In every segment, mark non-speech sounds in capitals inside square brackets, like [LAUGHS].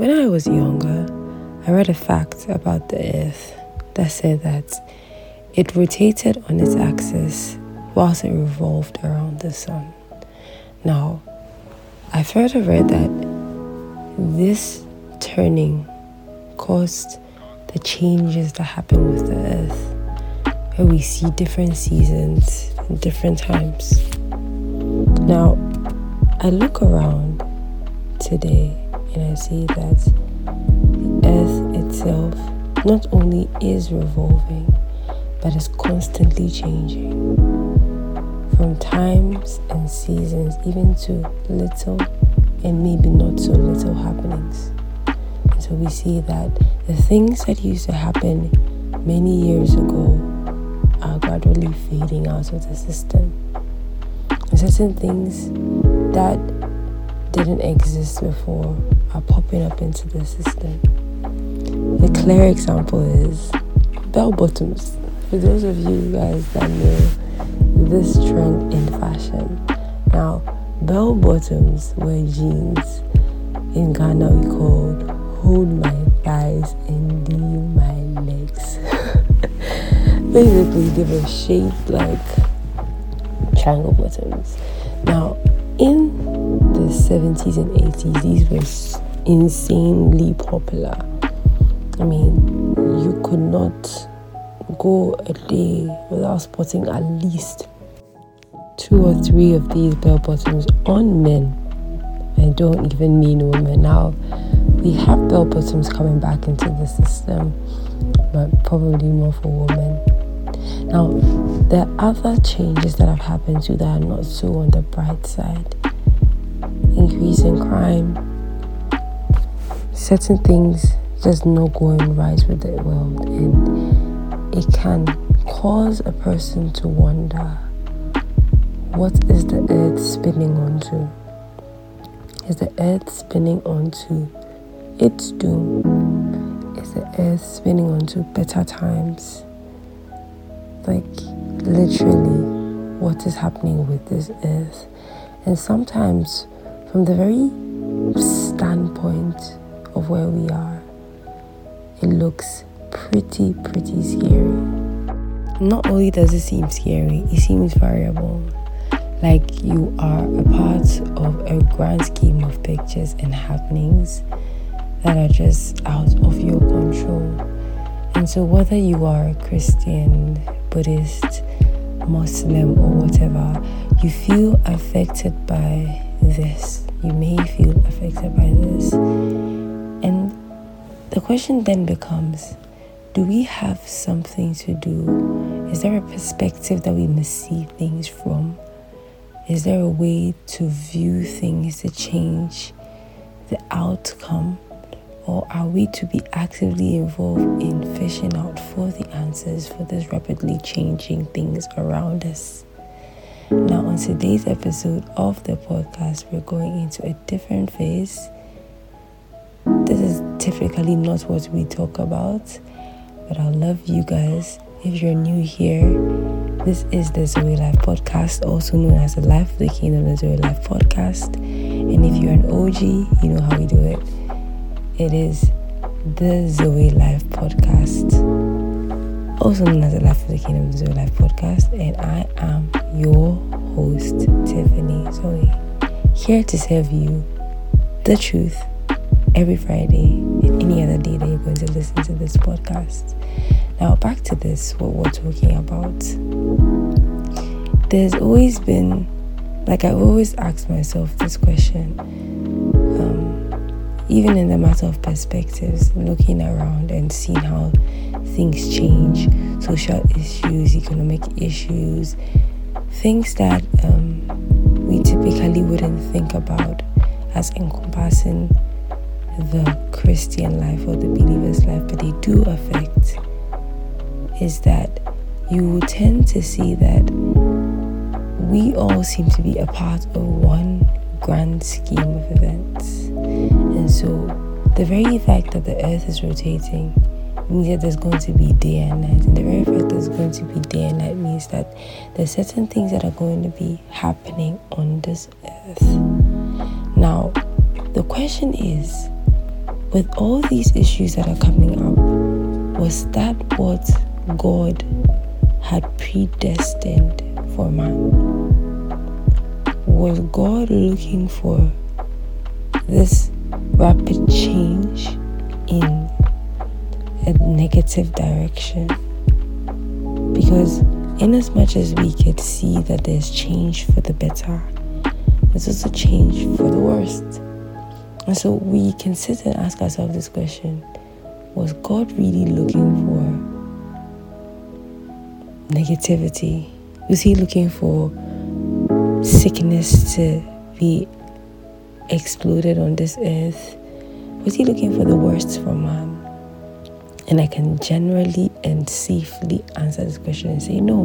When I was younger, I read a fact about the earth that said that it rotated on its axis whilst it revolved around the sun. Now, I further read that this turning caused the changes that happen with the earth, where we see different seasons and different times. Now, I look around today and I see that the earth itself not only is revolving, but is constantly changing. From times and seasons, even to little and maybe not so little happenings. And so we see that the things that used to happen many years ago are gradually fading out of the system. And certain things that didn't exist before are popping up into the system. The clear example is bell bottoms. For those of you guys that know this trend in fashion, now bell bottoms were jeans in Ghana we called hold my thighs and leave my legs. [LAUGHS] Basically, they were shaped like triangle bottoms. Now, 70s and 80s, these were insanely popular. I mean, you could not go a day without spotting at least two or three of these bell bottoms on men. I don't even mean women. Now, we have bell bottoms coming back into the system, but probably more for women. Now, there are other changes that have happened too that are not so on the bright side. Increase in crime, certain things just not going right with the world, and it can cause a person to wonder what is the earth spinning onto? Is the earth spinning onto its doom? Is the earth spinning onto better times? like literally what is happening with this earth. And sometimes, from the very standpoint of where we are, it looks pretty, pretty scary. Not only does it seem scary, it seems variable. Like you are a part of a grand scheme of pictures and happenings that are just out of your control. And so, whether you are a Christian, Buddhist, Muslim, or whatever, you feel affected by this. You may feel affected by this. And the question then becomes do we have something to do? Is there a perspective that we must see things from? Is there a way to view things to change the outcome? Or are we to be actively involved in fishing out for the answers for these rapidly changing things around us? Now, on today's episode of the podcast, we're going into a different phase. This is typically not what we talk about, but I love you guys. If you're new here, this is the Zoe Life Podcast, also known as the Life of the Kingdom, the Zoe Life Podcast. And if you're an OG, you know how we do it. It is the Zoe Life Podcast, also known as the Life of the Kingdom Zoe Life Podcast, and I am your host, Tiffany Zoe, here to serve you the truth every Friday and any other day that you're going to listen to this podcast. Now, back to this, what we're talking about. There's always been, like, I always ask myself this question um, even in the matter of perspectives, looking around and seeing how things change, social issues, economic issues, things that um, we typically wouldn't think about as encompassing the Christian life or the believer's life, but they do affect, is that you will tend to see that we all seem to be a part of one grand scheme of events. And so, the very fact that the earth is rotating means that there's going to be day and night. And the very fact that there's going to be day and night means that there's certain things that are going to be happening on this earth. Now, the question is with all these issues that are coming up, was that what God had predestined for man? Was God looking for this rapid change in a negative direction? Because, in as much as we could see that there's change for the better, there's also change for the worst. And so we can sit and ask ourselves this question Was God really looking for negativity? Was He looking for sickness to be exploded on this earth? Was He looking for the worst for man? And I can generally and safely answer this question and say no.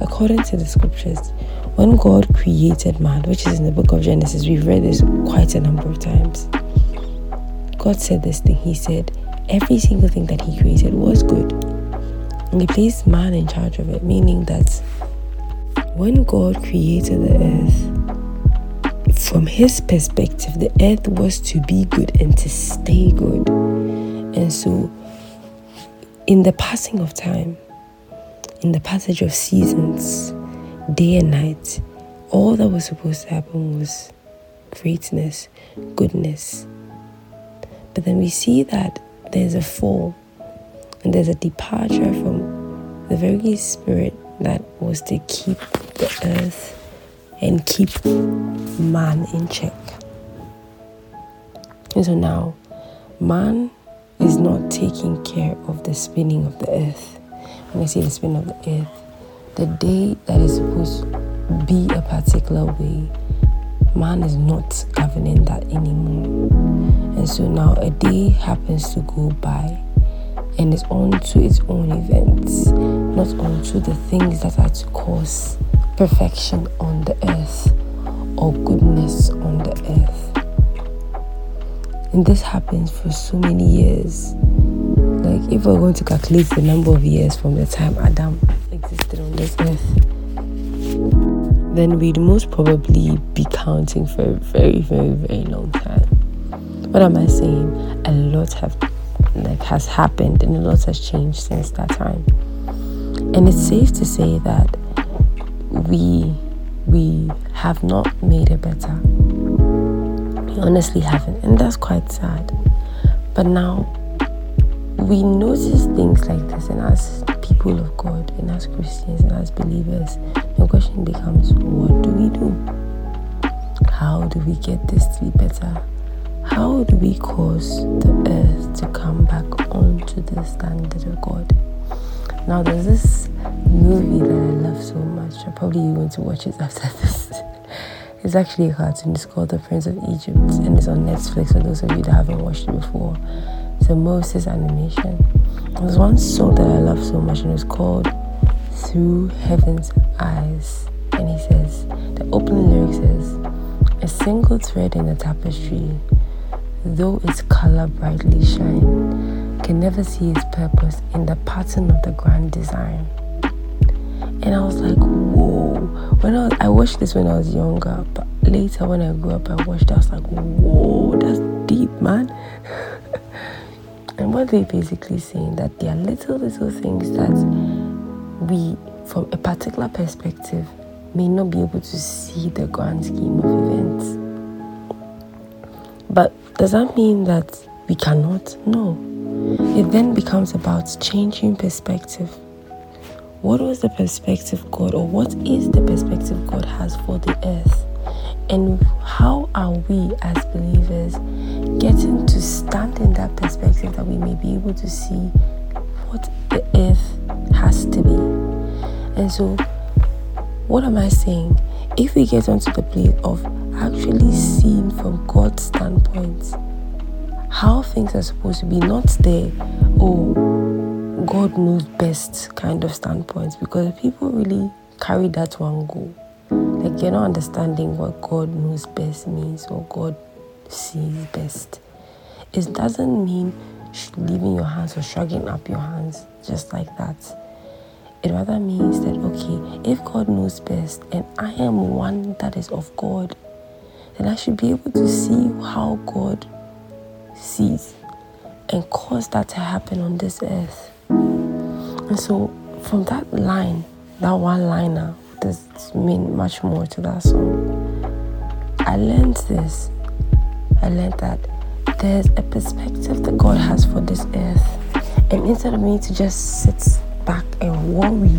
According to the scriptures, when God created man, which is in the book of Genesis, we've read this quite a number of times. God said this thing. He said, every single thing that He created was good. And He placed man in charge of it, meaning that when God created the earth, from His perspective, the earth was to be good and to stay good. And so, in the passing of time, in the passage of seasons, day and night, all that was supposed to happen was greatness, goodness. But then we see that there's a fall and there's a departure from the very spirit that was to keep the earth and keep man in check. And so now, man is not taking care of the spinning of the earth. When I say the spinning of the earth, the day that is supposed to be a particular way, man is not governing that anymore. And so now a day happens to go by and it's on to its own events, not onto the things that are to cause perfection on the earth or goodness on the earth. And this happens for so many years. Like, if we're going to calculate the number of years from the time Adam existed on this earth, then we'd most probably be counting for a very, very, very long time. What am I saying? A lot have like has happened and a lot has changed since that time. And it's safe to say that we we have not made it better. We honestly haven't, and that's quite sad. But now we notice things like this, and as people of God, and as Christians, and as believers, the question becomes what do we do? How do we get this to be better? How do we cause the earth to come back onto the standard of God? Now, there's this movie that I love so much. I'm probably going to watch it after [LAUGHS] this. It's actually a cartoon. It's called The Prince of Egypt, and it's on Netflix for those of you that haven't watched it before. It's a Moses animation. There's one song that I love so much, and it's called Through Heaven's Eyes. And he says, the opening lyric says, A single thread in the tapestry, though its color brightly shine, can never see its purpose in the pattern of the grand design. And I was like, whoa. When I was, I watched this when I was younger, but later when I grew up, I watched. I was like, whoa, that's deep, man. [LAUGHS] And what they're basically saying that there are little, little things that we, from a particular perspective, may not be able to see the grand scheme of events. But does that mean that we cannot? No. It then becomes about changing perspective. What was the perspective God, or what is the perspective God has for the earth? And how are we as believers getting to stand in that perspective that we may be able to see what the earth has to be? And so, what am I saying? If we get onto the place of actually seeing from God's standpoint how things are supposed to be, not there, oh, God knows best kind of standpoint, because people really carry that one go like you're not understanding what God knows best means or God sees best. It doesn't mean leaving your hands or shrugging up your hands just like that. It rather means that, okay, if God knows best and I am one that is of God, then I should be able to see how God sees and cause that to happen on this earth. And so, from that line, that one liner, does mean much more to that song. I learned this. I learned that there's a perspective that God has for this earth. And instead of me to just sit back and worry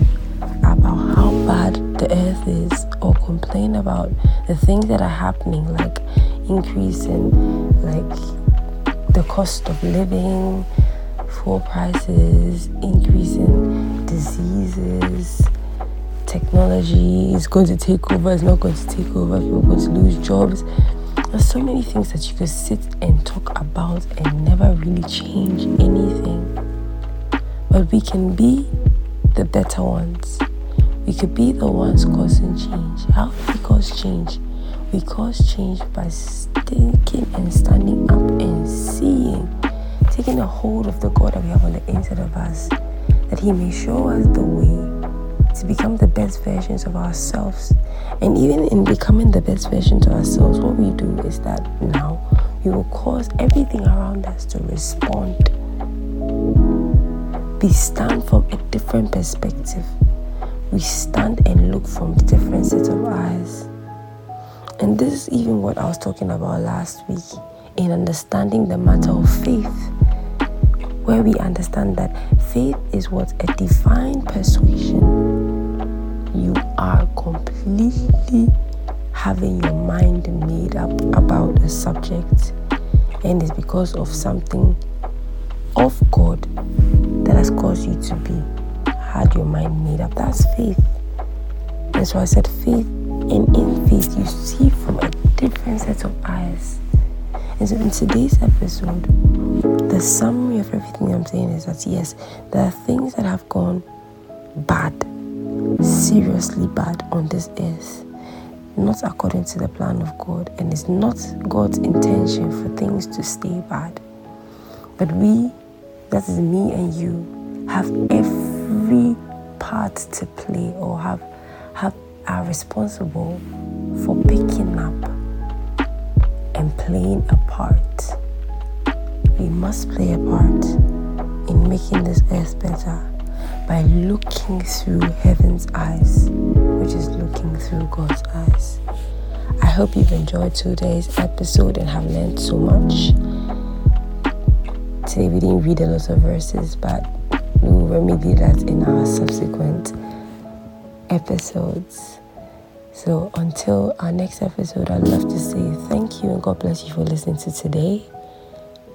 about how bad the earth is or complain about the things that are happening, like increase in like the cost of living, fuel prices, increasing diseases, technology is going to take over, it's not going to take over, people are going to lose jobs. There's so many things that you could sit and talk about and never really change anything. But we can be the better ones. We could be the ones causing change. How do we cause change? We cause change by thinking and standing up and seeing, taking a hold of the God that we have on the inside of us, that He may show us the way to become the best versions of ourselves. And even in becoming the best versions of ourselves, what we do is that now we will cause everything around us to respond. We stand from a different perspective. We stand and look from different sets of eyes. And this is even what I was talking about last week in understanding the matter of faith, where we understand that faith is what a divine persuasion. You are completely having your mind made up about a subject, and it's because of something of God that has caused you to be had your mind made up. That's faith. And so I said faith and in faith, you see from a different set of eyes. And so, in today's episode, the summary of everything I'm saying is that yes, there are things that have gone bad, seriously bad on this earth, not according to the plan of God, and it's not God's intention for things to stay bad. But we, that is me and you, have every part to play or have have are responsible for picking up and playing a part. We must play a part in making this earth better by looking through heaven's eyes, which is looking through God's eyes. I hope you've enjoyed today's episode and have learned so much. Today we didn't read a lot of verses, but we will remedy that in our subsequent episodes. So until our next episode, I'd love to say thank you and God bless you for listening to today.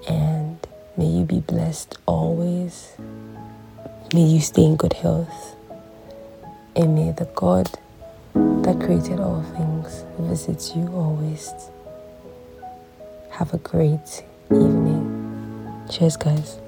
And may you be blessed always. May you stay in good health. And may the God that created all things visit you always. Have a great evening. Cheers, guys.